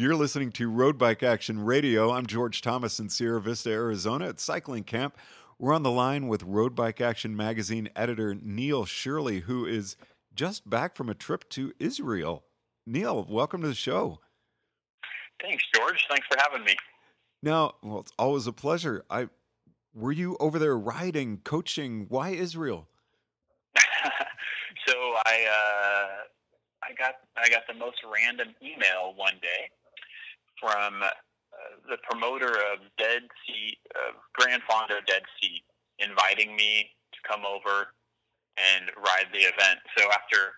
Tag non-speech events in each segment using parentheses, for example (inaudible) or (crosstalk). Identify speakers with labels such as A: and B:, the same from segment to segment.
A: You're listening to Road Bike Action Radio. I'm George Thomas in Sierra Vista, Arizona at Cycling Camp. We're on the line with Road Bike Action magazine editor Neil Shirley, who is just back from a trip to Israel. Neil, welcome to the show.
B: Thanks, George. Thanks for having me.
A: Now, well, it's always a pleasure. I were you over there riding, coaching? Why Israel? (laughs)
B: so I uh, I got I got the most random email one day from uh, the promoter of Dead Sea, uh, Gran Fondo Dead Sea, inviting me to come over and ride the event. So after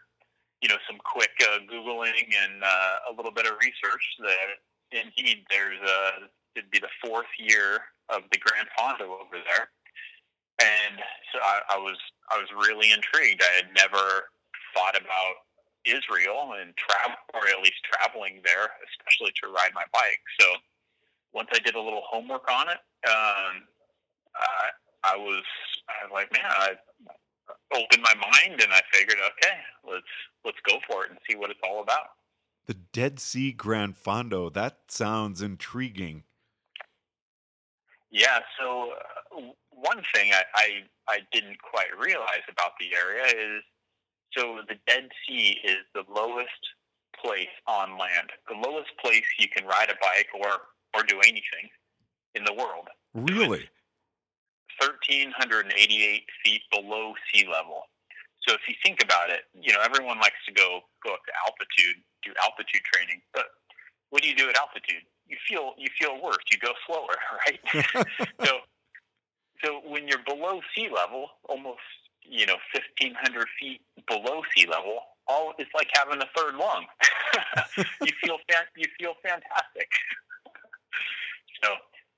B: you know some quick uh, googling and uh, a little bit of research, that indeed there's a it'd be the fourth year of the Gran Fondo over there, and so I, I was I was really intrigued. I had never thought about Israel and travel, or at least traveling there, especially to ride my bike. So once I did a little homework on it, um, I, I was I was like, man, I opened my mind and I figured, okay, let's let's go for it and see what it's all about.
A: The Dead Sea Grand Fondo. That sounds intriguing.
B: Yeah. So uh, one thing I, I I didn't quite realize about the area is so the Dead Sea is the lowest place on land, the lowest place you can ride a bike or or do anything in the world.
A: Really?
B: 1,388 feet below sea level. So if you think about it, you know everyone likes to go go up to altitude, do altitude training, but what do you do at altitude? You feel you feel worse. You go slower, (laughs) right? (laughs) so so when you're below sea level, almost you know, 1,500 feet below sea level, all it's like having a third lung. (laughs) you feel fan- you feel fantastic. (laughs) so,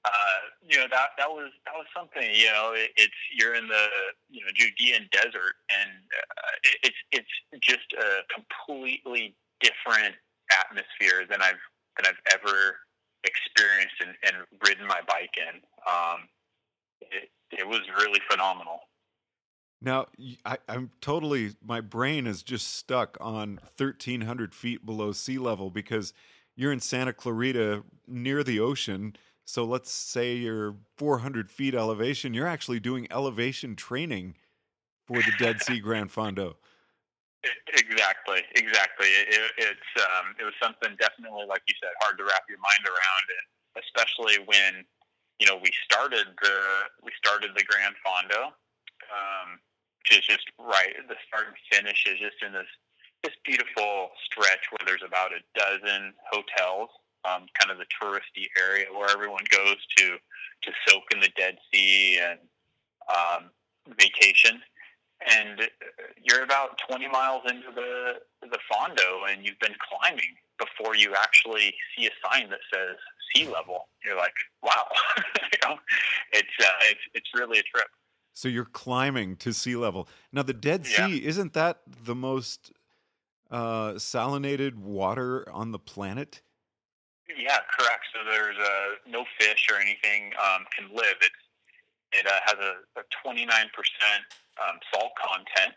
B: uh, you know that that was that was something. You know, it, it's you're in the you know Judean desert, and uh, it, it's it's just a completely different atmosphere than I've than I've ever experienced and, and ridden my bike in. Um, it, it was really phenomenal.
A: Now, I, am totally, my brain is just stuck on 1,300 feet below sea level because you're in Santa Clarita near the ocean. So let's say you're 400 feet elevation, you're actually doing elevation training for the Dead Sea (laughs) Grand Fondo.
B: Exactly, exactly. It, it's um, it was something definitely, like you said, hard to wrap your mind around, and especially when you know we started the we started the Gran Fondo. Um, is just right. The start and finish is just in this this beautiful stretch where there's about a dozen hotels, um, kind of the touristy area where everyone goes to to soak in the Dead Sea and um, vacation. And you're about 20 miles into the the Fondo, and you've been climbing before you actually see a sign that says sea level. You're like, wow, (laughs) you know, it's uh, it's it's really a trip.
A: So you're climbing to sea level. Now, the Dead Sea,
B: yeah.
A: isn't that the most uh, salinated water on the planet?
B: Yeah, correct. So there's uh, no fish or anything um, can live. It's, it uh, has a, a 29% um, salt content,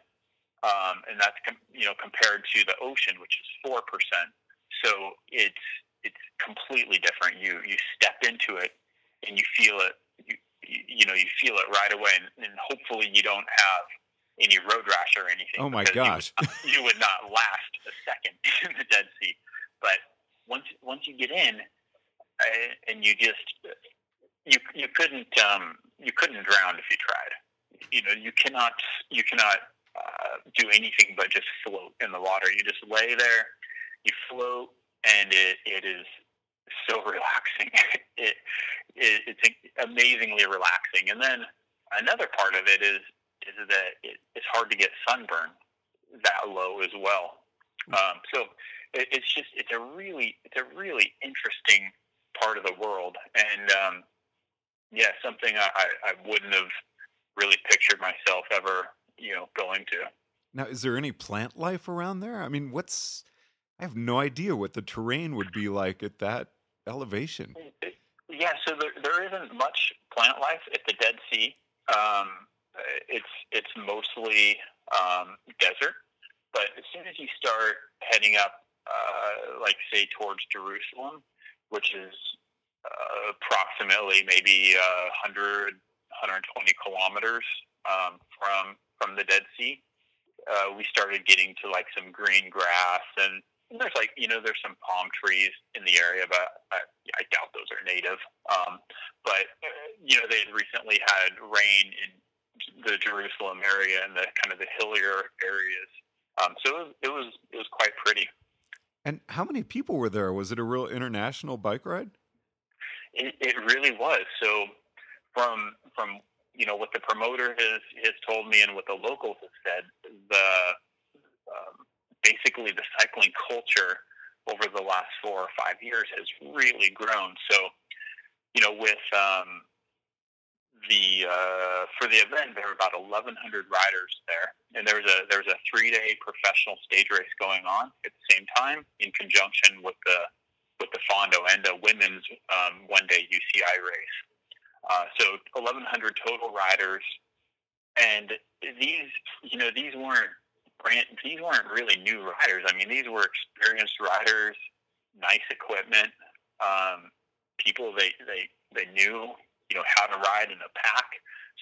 B: um, and that's com- you know compared to the ocean, which is four percent. So it's it's completely different. You you step into it and you feel it you, you know you feel it right away, and, and hopefully you don't have any road rash or anything.
A: Oh my gosh,
B: you (laughs) would, you would, not last a second (laughs) in the Dead Sea. But once once you get in, uh, and you just you you couldn't um, you couldn't drown if you tried. You know you cannot you cannot uh, do anything but just float in the water. You just lay there, you float, and it, it is so (laughs) relaxing. it, it it's amazingly relaxing. And then another part of it is is that it, it's hard to get sunburn that low as well. Um, so it, it's just it's a really it's a really interesting part of the world, and um, yeah, something I, I wouldn't have really pictured myself ever you know going to.
A: Now, is there any plant life around there? I mean, what's I have no idea what the terrain would be like at that elevation.
B: Yeah, so there, there isn't much plant life at the Dead Sea. Um, it's it's mostly um, desert, but as soon as you start heading up, uh, like say towards Jerusalem, which is uh, approximately maybe uh, 100 120 kilometers um, from from the Dead Sea, uh, we started getting to like some green grass and there's like you know there's some palm trees in the area, but I, I doubt those are native. Um, but uh, you know they had recently had rain in the Jerusalem area and the kind of the hillier areas, um, so it was, it was it was quite pretty.
A: And how many people were there? Was it a real international bike ride?
B: It, it really was. So from from you know what the promoter has has told me and what the locals have said, the um, basically the cycling culture over the last four or five years has really grown. So, you know, with um, the uh, for the event, there were about 1,100 riders there, and there was a there was a three day professional stage race going on at the same time in conjunction with the with the Fondo and a women's um, one day UCI race. Uh, so 1,100 total riders, and these you know these weren't brand, these weren't really new riders. I mean, these were experienced riders, nice equipment, um, people they, they, they knew, you know, how to ride in a pack.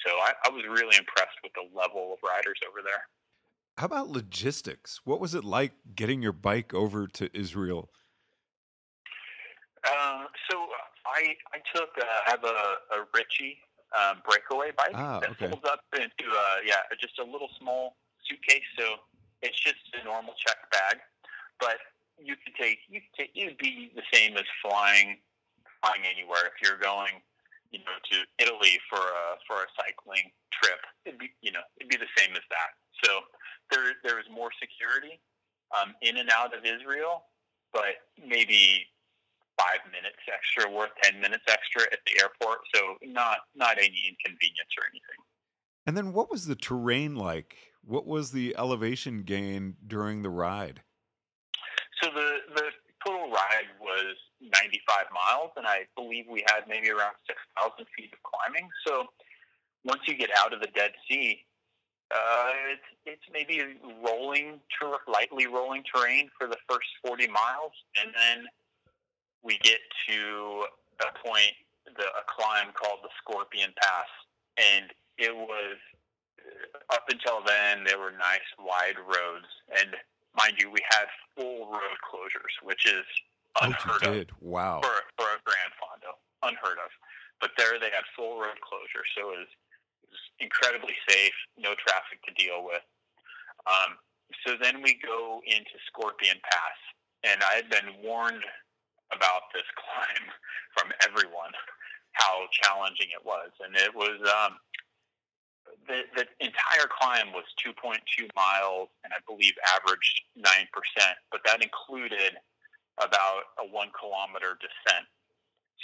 B: So I, I was really impressed with the level of riders over there.
A: How about logistics? What was it like getting your bike over to Israel?
B: Uh, so I I took uh, I have a, a Ritchey um, breakaway bike
A: ah,
B: that
A: okay.
B: folds up into uh, yeah just a little small suitcase. So it's just a normal check bag, but you could take you could take it would be the same as flying flying anywhere. If you're going, you know, to Italy for a for a cycling trip, it'd be you know it'd be the same as that. So there there is more security um, in and out of Israel, but maybe five minutes extra worth ten minutes extra at the airport. So not not any inconvenience or anything.
A: And then what was the terrain like? What was the elevation gain during the ride?
B: So the the total ride was 95 miles, and I believe we had maybe around 6,000 feet of climbing. So once you get out of the Dead Sea, uh, it's it's maybe rolling, ter- lightly rolling terrain for the first 40 miles, and then we get to a point, the, a climb called the Scorpion Pass, and it was up until then there were nice wide roads, and mind you, we had full road closures, which is unheard
A: oh, of.
B: Wow! For for a Grand Fondo, unheard of. But there they had full road closure, so it was, it was incredibly safe, no traffic to deal with. Um, so then we go into Scorpion Pass, and I had been warned about this (laughs) climb from everyone how challenging it was, and it was um, the, the entire climb was 2.2 miles and I believe averaged 9%, but that included about a one kilometer descent.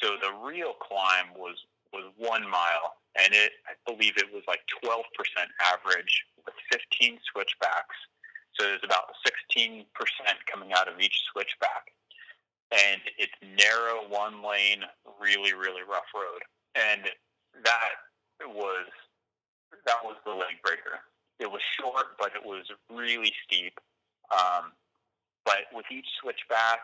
B: So the real climb was, was one mile and it, I believe it was like 12% average with 15 switchbacks. So there's about 16% coming out of each switchback. And it's narrow, one lane, really, really rough road. And that was that was the leg breaker. It was short, but it was really steep. Um, but with each switchback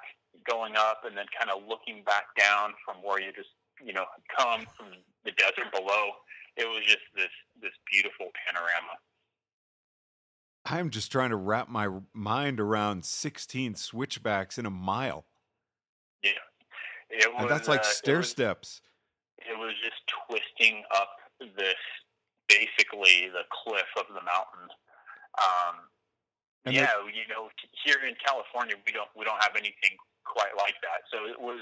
B: going up and then kind of looking back down from where you just you know come from the desert below, it was just this this beautiful panorama.
A: I'm just trying to wrap my mind around 16 switchbacks in a mile.
B: Yeah, It was,
A: And that's like
B: uh,
A: stair
B: it was,
A: steps.
B: It was just twisting up this, basically the cliff of the mountain. Um,
A: And
B: yeah, you know, here in California, we don't we don't have anything quite like that. So it was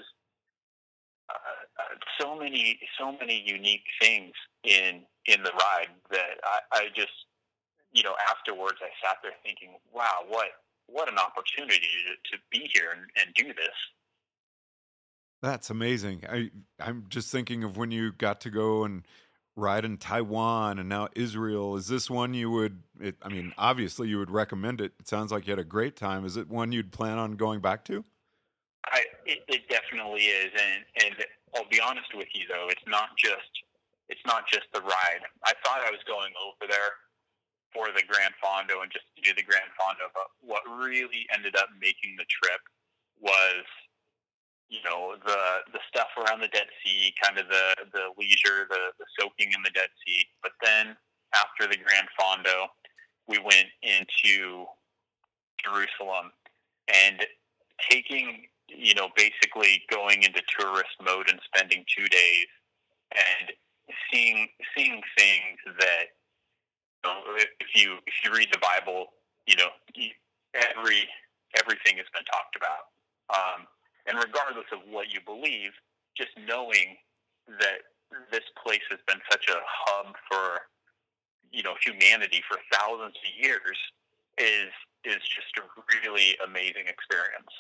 B: uh, uh, so many so many unique things in in the ride that I, I just you know afterwards I sat there thinking, wow, what what an opportunity to, to be here and, and do this.
A: That's amazing. I I'm just thinking of when you got to go and ride in Taiwan and now Israel. Is this one you would? It, I mean, obviously you would recommend it. It sounds like you had a great time. Is it one you'd plan on going back to?
B: I, it, it definitely is, and and I'll be honest with you though, it's not just it's not just the ride. I thought I was going over there for the Grand Fondo and just to do the Grand Fondo, but what really ended up making the trip was you know the the stuff around the Dead Sea, kind of the the leisure, the the soaking in the Dead Sea. But then after the Grand Fondo, we went into Jerusalem and taking you know basically going into tourist mode and spending two days and seeing seeing things that you know, if you if you read the Bible, you know every everything has been talked about. Um, and regardless of what you believe, just knowing that this place has been such a hub for you know humanity for thousands of years is is just a really amazing experience.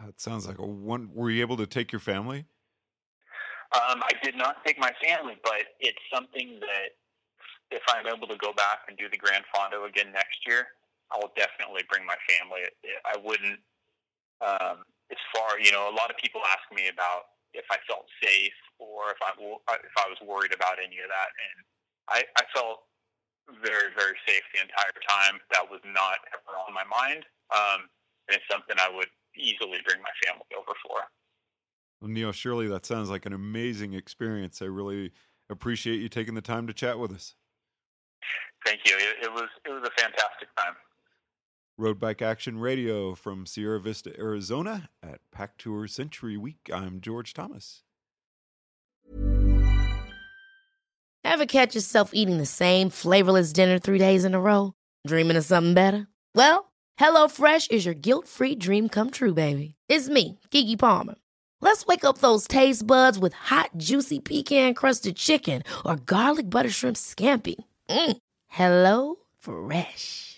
A: That sounds like a one. Were you able to take your family?
B: Um, I did not take my family, but it's something that if I'm able to go back and do the Grand Fondo again next year, I'll definitely bring my family. I wouldn't. Um, as far you know, a lot of people ask me about if I felt safe or if I if I was worried about any of that, and I, I felt very very safe the entire time. That was not ever on my mind. Um, and it's something I would easily bring my family over for.
A: Well, Neil, surely that sounds like an amazing experience. I really appreciate you taking the time to chat with us.
B: Thank you. It, it was it was a fantastic time.
A: Road Bike Action Radio from Sierra Vista, Arizona at Pack Tour Century Week. I'm George Thomas.
C: Ever catch yourself eating the same flavorless dinner three days in a row? Dreaming of something better? Well, HelloFresh is your guilt free dream come true, baby. It's me, Keke Palmer. Let's wake up those taste buds with hot, juicy pecan crusted chicken or garlic butter shrimp scampi. Mm. Hello Fresh.